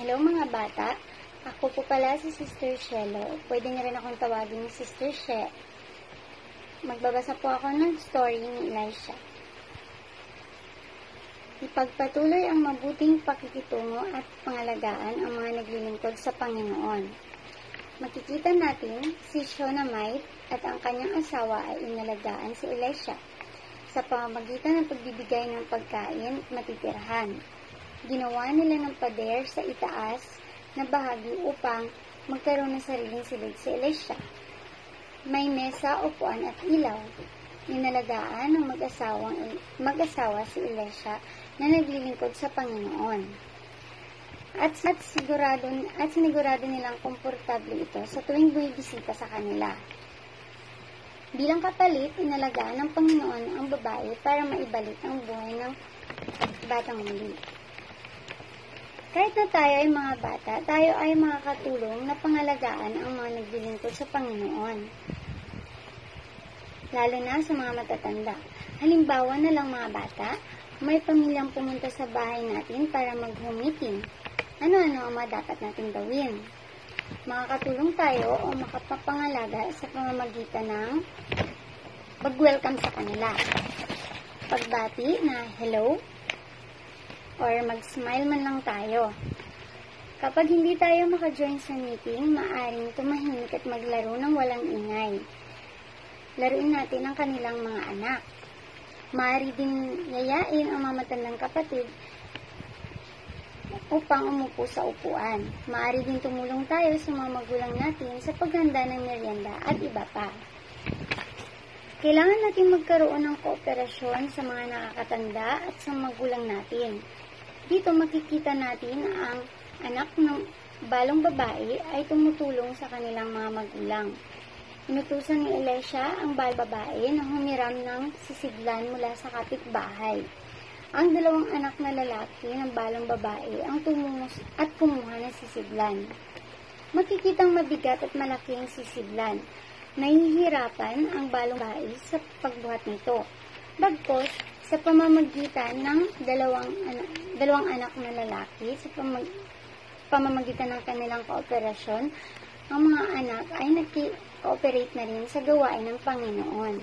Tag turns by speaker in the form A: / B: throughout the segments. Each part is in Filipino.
A: Hello mga bata, ako po pala si Sister Shelo. Pwede niyo rin akong tawagin ni Sister She. Magbabasa po ako ng story ni Elisha. Ipagpatuloy ang mabuting pakikitungo at pangalagaan ang mga naglilingkod sa Panginoon. Makikita natin si Shonamite at ang kanyang asawa ay inalagaan si Elisha sa pamamagitan ng pagbibigay ng pagkain at matitirahan ginawa nila ng pader sa itaas na bahagi upang magkaroon ng sariling silid si Elisha. May mesa, upuan at ilaw. Inalagaan ng mag-asawang mag-asawa si Elisha na naglilingkod sa Panginoon. At, at sigurado at sinigurado nilang komportable ito sa tuwing bumibisita sa kanila. Bilang kapalit, inalagaan ng Panginoon ang babae para maibalik ang buhay ng batang muli. Kahit na tayo ay mga bata, tayo ay makakatulong na pangalagaan ang mga naglilingkod sa Panginoon. Lalo na sa mga matatanda. Halimbawa na lang mga bata, may pamilyang pumunta sa bahay natin para mag-home Ano-ano ang mga dapat natin gawin? Makakatulong tayo o makapapangalaga sa pamamagitan ng pag-welcome sa kanila. Pagbati na hello, or mag-smile man lang tayo. Kapag hindi tayo maka-join sa meeting, maaring tumahimik at maglaro ng walang ingay. Laruin natin ang kanilang mga anak. Maaari din yayain ang mga matandang kapatid upang umupo sa upuan. Maaari din tumulong tayo sa mga magulang natin sa paghanda ng merienda at iba pa. Kailangan natin magkaroon ng kooperasyon sa mga nakakatanda at sa magulang natin dito makikita natin ang anak ng balong babae ay tumutulong sa kanilang mga magulang. Inutusan ni Elisha ang bal babae na humiram ng sisidlan mula sa kapitbahay. Ang dalawang anak na lalaki ng balong babae ang tumungos at kumuha ng sisidlan. Makikitang mabigat at malaki ang sisidlan. Nahihirapan ang balong babae sa pagbuhat nito. Bagkos, sa pamamagitan ng dalawang, anak, dalawang anak na lalaki, sa pamag, pamamagitan ng kanilang kooperasyon, ang mga anak ay nag-cooperate na rin sa gawain ng Panginoon.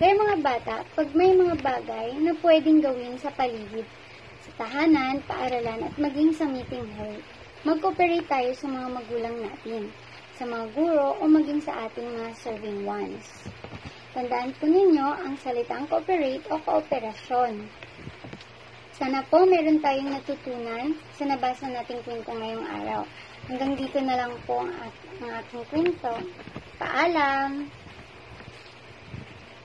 A: Kaya mga bata, pag may mga bagay na pwedeng gawin sa paligid, sa tahanan, paaralan at maging sa meeting hall, mag-cooperate tayo sa mga magulang natin, sa mga guro o maging sa ating mga serving ones. Tandaan po ninyo ang salitang cooperate o kooperasyon. Sana po meron tayong natutunan sa nabasa nating kwento ngayong araw. Hanggang dito na lang po ang, ang aking kwento. Paalam!